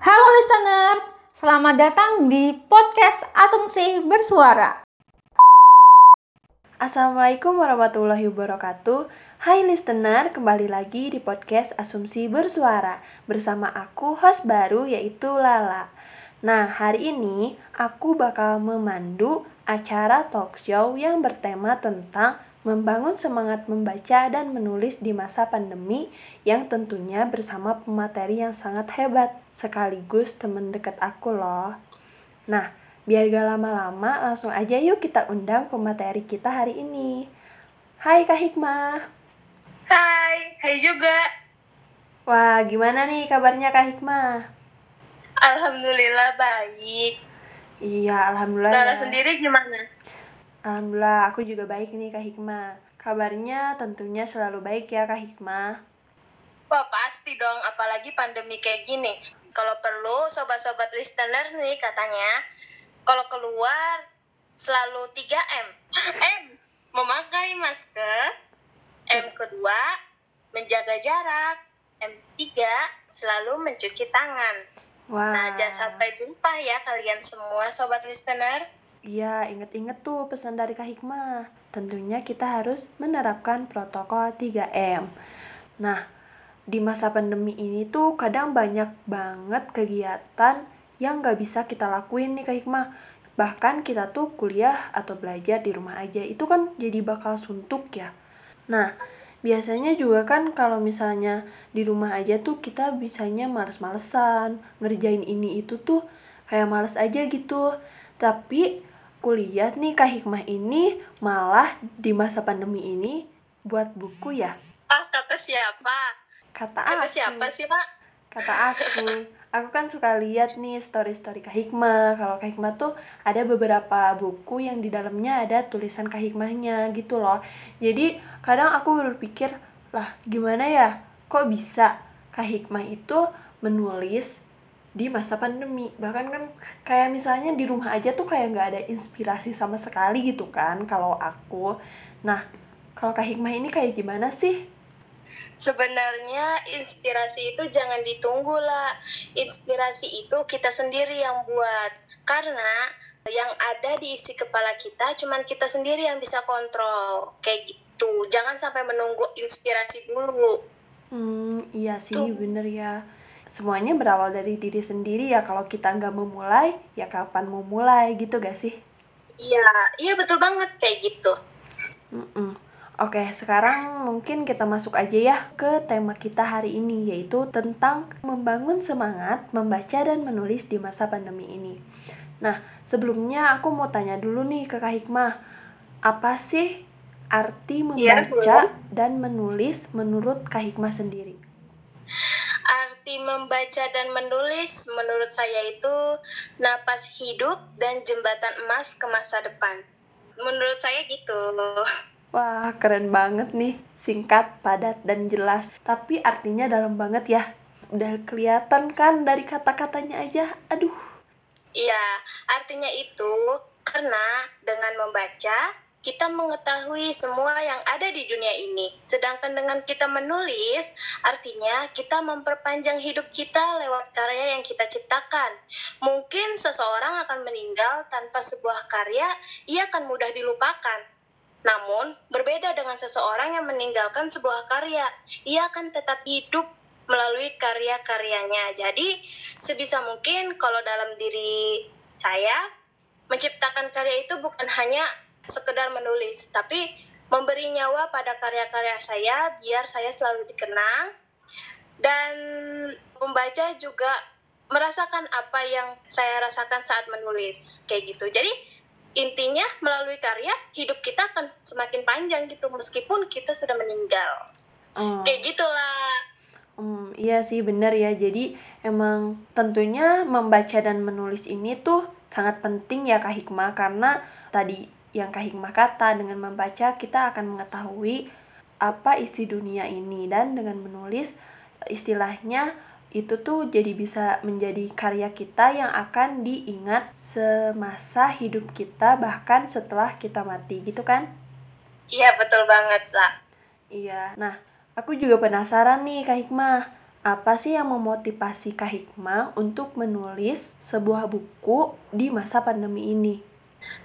Halo listeners, selamat datang di podcast Asumsi Bersuara. Assalamualaikum warahmatullahi wabarakatuh Hai listener, kembali lagi di podcast Asumsi Bersuara Bersama aku host baru yaitu Lala Nah, hari ini aku bakal memandu acara talk show yang bertema tentang membangun semangat membaca dan menulis di masa pandemi yang tentunya bersama pemateri yang sangat hebat sekaligus teman dekat aku loh. Nah, biar gak lama-lama langsung aja yuk kita undang pemateri kita hari ini. Hai Kak Hikmah. Hai, hai juga. Wah, gimana nih kabarnya Kak Hikmah? Alhamdulillah baik. Iya, alhamdulillah. Lala ya. sendiri gimana? Alhamdulillah, aku juga baik nih Kak Hikmah. Kabarnya tentunya selalu baik ya Kak Hikmah. Wah pasti dong, apalagi pandemi kayak gini. Kalau perlu, sobat-sobat listener nih katanya, kalau keluar selalu 3M. M, memakai masker. M kedua, menjaga jarak. M3, selalu mencuci tangan. Wah. Nah, jangan sampai lupa ya kalian semua sobat listener. Iya, inget-inget tuh pesan dari Kak Hikmah. Tentunya kita harus menerapkan protokol 3M. Nah, di masa pandemi ini tuh kadang banyak banget kegiatan yang nggak bisa kita lakuin nih Kak Hikmah. Bahkan kita tuh kuliah atau belajar di rumah aja, itu kan jadi bakal suntuk ya. Nah, biasanya juga kan kalau misalnya di rumah aja tuh kita bisanya males-malesan, ngerjain ini itu tuh kayak males aja gitu. Tapi kuliah nih Kak Hikmah ini malah di masa pandemi ini buat buku ya. Ah, kata siapa? Kata Kata aku. siapa sih, Pak? Kata aku. Aku kan suka lihat nih story-story Kak Hikmah. Kalau Kak Hikmah tuh ada beberapa buku yang di dalamnya ada tulisan Kak Hikmahnya gitu loh. Jadi kadang aku berpikir, lah gimana ya? Kok bisa Kak Hikmah itu menulis di masa pandemi bahkan kan kayak misalnya di rumah aja tuh kayak nggak ada inspirasi sama sekali gitu kan kalau aku nah kalau kak hikmah ini kayak gimana sih Sebenarnya inspirasi itu jangan ditunggu lah. Inspirasi itu kita sendiri yang buat. Karena yang ada di isi kepala kita cuman kita sendiri yang bisa kontrol. Kayak gitu. Jangan sampai menunggu inspirasi dulu. hmm iya sih Tuh. bener ya semuanya berawal dari diri sendiri ya kalau kita nggak memulai ya kapan mau mulai gitu gak sih Iya, iya betul banget kayak gitu. Mm-mm. Oke, sekarang mungkin kita masuk aja ya ke tema kita hari ini yaitu tentang membangun semangat membaca dan menulis di masa pandemi ini. Nah, sebelumnya aku mau tanya dulu nih ke Kak Hikmah, apa sih arti Iya, membaca dan menulis menurut Kak Hikmah sendiri? Arti membaca dan menulis menurut saya itu napas hidup dan jembatan emas ke masa depan. Menurut saya gitu. Wah, keren banget nih. Singkat, padat, dan jelas. Tapi artinya dalam banget ya. Udah kelihatan kan dari kata-katanya aja. Aduh. Iya, artinya itu karena dengan membaca kita mengetahui semua yang ada di dunia ini. Sedangkan dengan kita menulis, artinya kita memperpanjang hidup kita lewat karya yang kita ciptakan. Mungkin seseorang akan meninggal tanpa sebuah karya, ia akan mudah dilupakan. Namun, berbeda dengan seseorang yang meninggalkan sebuah karya, ia akan tetap hidup melalui karya-karyanya. Jadi, sebisa mungkin kalau dalam diri saya, menciptakan karya itu bukan hanya sekedar menulis, tapi memberi nyawa pada karya-karya saya biar saya selalu dikenang dan membaca juga merasakan apa yang saya rasakan saat menulis kayak gitu. Jadi intinya melalui karya hidup kita akan semakin panjang gitu meskipun kita sudah meninggal. Oh. Kayak gitulah. Hmm, iya sih bener ya. Jadi emang tentunya membaca dan menulis ini tuh sangat penting ya Kak Hikmah karena tadi yang Kak Hikmah kata dengan membaca kita akan mengetahui apa isi dunia ini dan dengan menulis istilahnya itu tuh jadi bisa menjadi karya kita yang akan diingat semasa hidup kita bahkan setelah kita mati gitu kan? Iya betul banget lah. Iya. Nah, aku juga penasaran nih Kak Hikmah. apa sih yang memotivasi Kak Hikmah untuk menulis sebuah buku di masa pandemi ini?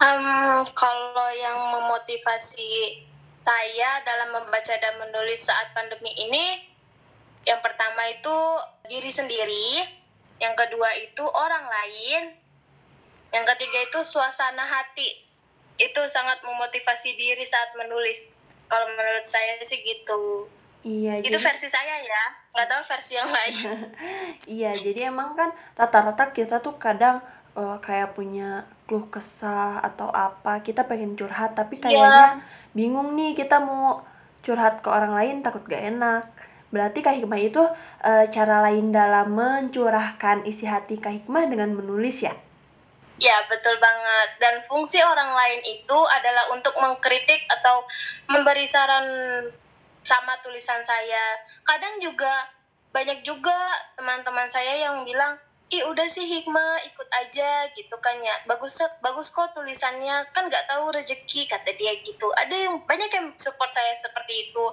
Um, kalau yang memotivasi saya dalam membaca dan menulis saat pandemi ini, yang pertama itu diri sendiri, yang kedua itu orang lain, yang ketiga itu suasana hati. Itu sangat memotivasi diri saat menulis. Kalau menurut saya sih gitu. Iya, Itu jadi versi saya ya, nggak tahu versi yang lain. iya, jadi emang kan rata-rata kita tuh kadang eh, kayak punya keluh kesah atau apa, kita pengen curhat tapi Iya. kayaknya bingung nih kita mau curhat ke orang lain takut gak enak. Berarti Kak Hikmah itu eh, cara lain dalam mencurahkan isi hati Kak Hikmah dengan menulis ya? Ya, betul banget. Dan fungsi orang lain itu adalah untuk mengkritik atau memberi saran sama tulisan saya. Kadang juga banyak juga teman-teman saya yang bilang, "Ih, udah sih Hikmah, ikut aja." gitu kan ya. Bagus bagus kok tulisannya, kan nggak tahu rezeki kata dia gitu. Ada yang banyak yang support saya seperti itu.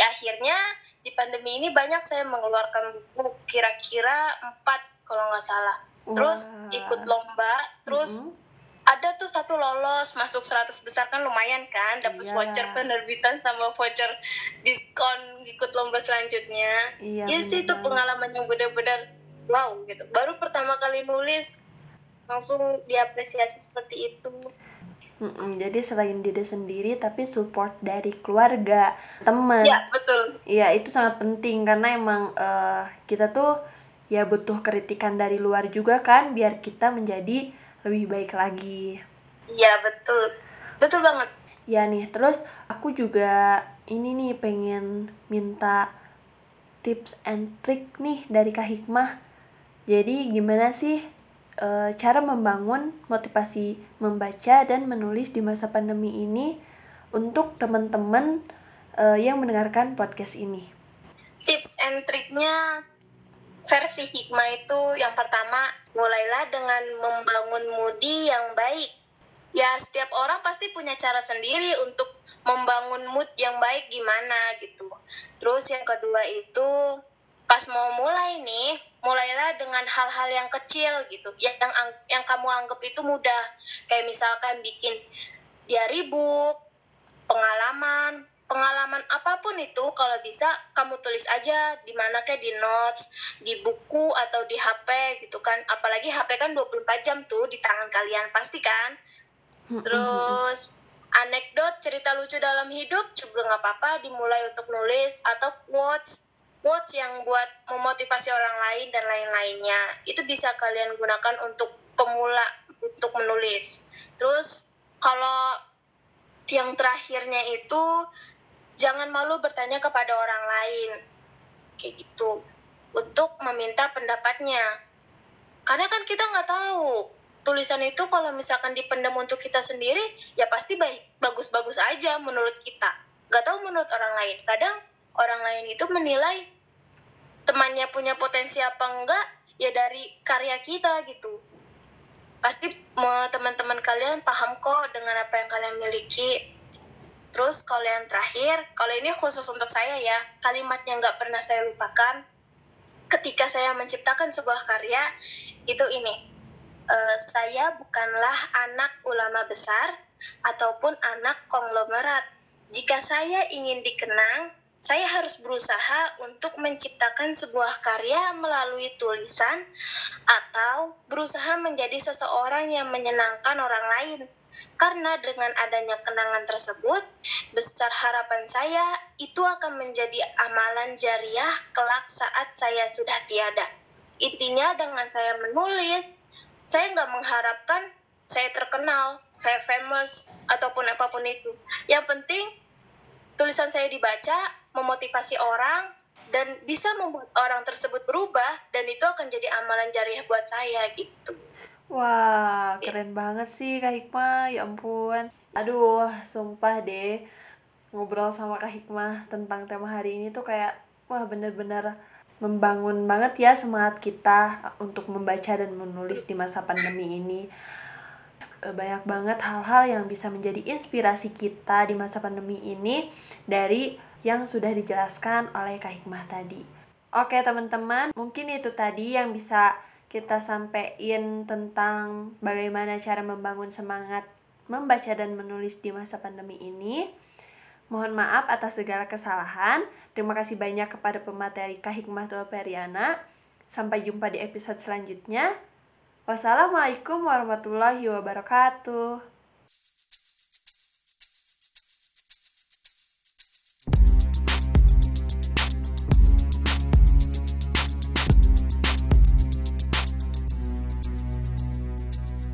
Ya akhirnya di pandemi ini banyak saya mengeluarkan buku kira-kira empat kalau nggak salah terus Wah. ikut lomba terus Mm-mm. ada tuh satu lolos masuk 100 besar kan lumayan kan dapat Iya. voucher penerbitan sama voucher diskon ikut lomba selanjutnya Iya, ya sih itu pengalaman yang benar-benar wow gitu baru pertama kali nulis langsung diapresiasi seperti itu Mm-mm, jadi selain diri sendiri tapi support dari keluarga, teman. ya betul Iya, itu sangat penting karena emang eh, kita tuh ya butuh kritikan dari luar juga kan biar kita menjadi lebih baik lagi. iya betul betul banget Ya nih, terus aku juga ini nih pengen minta tips and trick nih dari Kak Hikmah. Jadi gimana sih eh, cara membangun motivasi membaca dan menulis di masa pandemi ini untuk teman-teman eh, yang mendengarkan podcast ini? tips and triknya versi hikmah itu yang pertama mulailah dengan membangun moodi yang baik ya setiap orang pasti punya cara sendiri untuk membangun mood yang baik gimana gitu terus yang kedua itu pas mau mulai nih mulailah dengan hal-hal yang kecil gitu yang ang- yang kamu anggap itu mudah. Kayak misalkan bikin diary book pengalaman pengalaman apa pun itu kalau bisa kamu tulis aja di mana kayak di notes di buku atau di HP gitu kan. Apalagi HP kan 24 jam tuh di tangan kalian pasti kan? Terus anekdot cerita lucu dalam hidup juga nggak apa-apa dimulai untuk nulis atau quotes quotes yang buat memotivasi orang lain dan lain-lainnya. Itu bisa kalian gunakan untuk pemula untuk menulis. Terus kalau yang terakhirnya itu jangan malu bertanya kepada orang lain. Kayak gitu. Untuk meminta pendapatnya. Karena kan kita nggak tahu tulisan itu kalau misalkan dipendam untuk kita sendiri ya pasti baik bagus-bagus aja menurut kita. Nggak tahu menurut orang lain. Kadang orang lain itu menilai temannya punya potensi apa enggak ya dari karya kita gitu. Pasti teman-teman kalian paham kok dengan apa yang kalian miliki. Terus kalau yang terakhir kalau ini khusus untuk saya ya kalimat yang nggak pernah saya lupakan. Ketika saya menciptakan sebuah karya itu ini Eh, saya bukanlah anak ulama besar ataupun anak konglomerat. Jika saya ingin dikenang saya harus berusaha untuk menciptakan sebuah karya melalui tulisan atau berusaha menjadi seseorang yang menyenangkan orang lain. Karena dengan adanya kenangan tersebut, besar harapan saya itu akan menjadi amalan jariah kelak saat saya sudah tiada. Intinya dengan saya menulis, saya nggak mengharapkan saya terkenal, saya famous, ataupun apa pun itu. Yang penting tulisan saya dibaca, memotivasi orang, dan bisa membuat orang tersebut berubah, dan itu akan jadi amalan jariah buat saya gitu. Wah, keren banget sih Kak Hikmah, ya ampun. Aduh, sumpah deh ngobrol sama Kak Hikmah tentang tema hari ini tuh kayak wah bener-bener membangun banget ya semangat kita untuk membaca dan menulis di masa pandemi ini. Eh, Banyak banget hal-hal yang bisa menjadi inspirasi kita di masa pandemi ini dari yang sudah dijelaskan oleh Kak Hikmah tadi. Oke teman-teman, mungkin itu tadi yang bisa kita sampaikan tentang bagaimana cara membangun semangat membaca dan menulis di masa pandemi ini. Mohon maaf atas segala kesalahan. Terima kasih banyak kepada pemateri Kahikmah Tua Periana. Sampai jumpa di episode selanjutnya. Wassalamualaikum warahmatullahi wabarakatuh.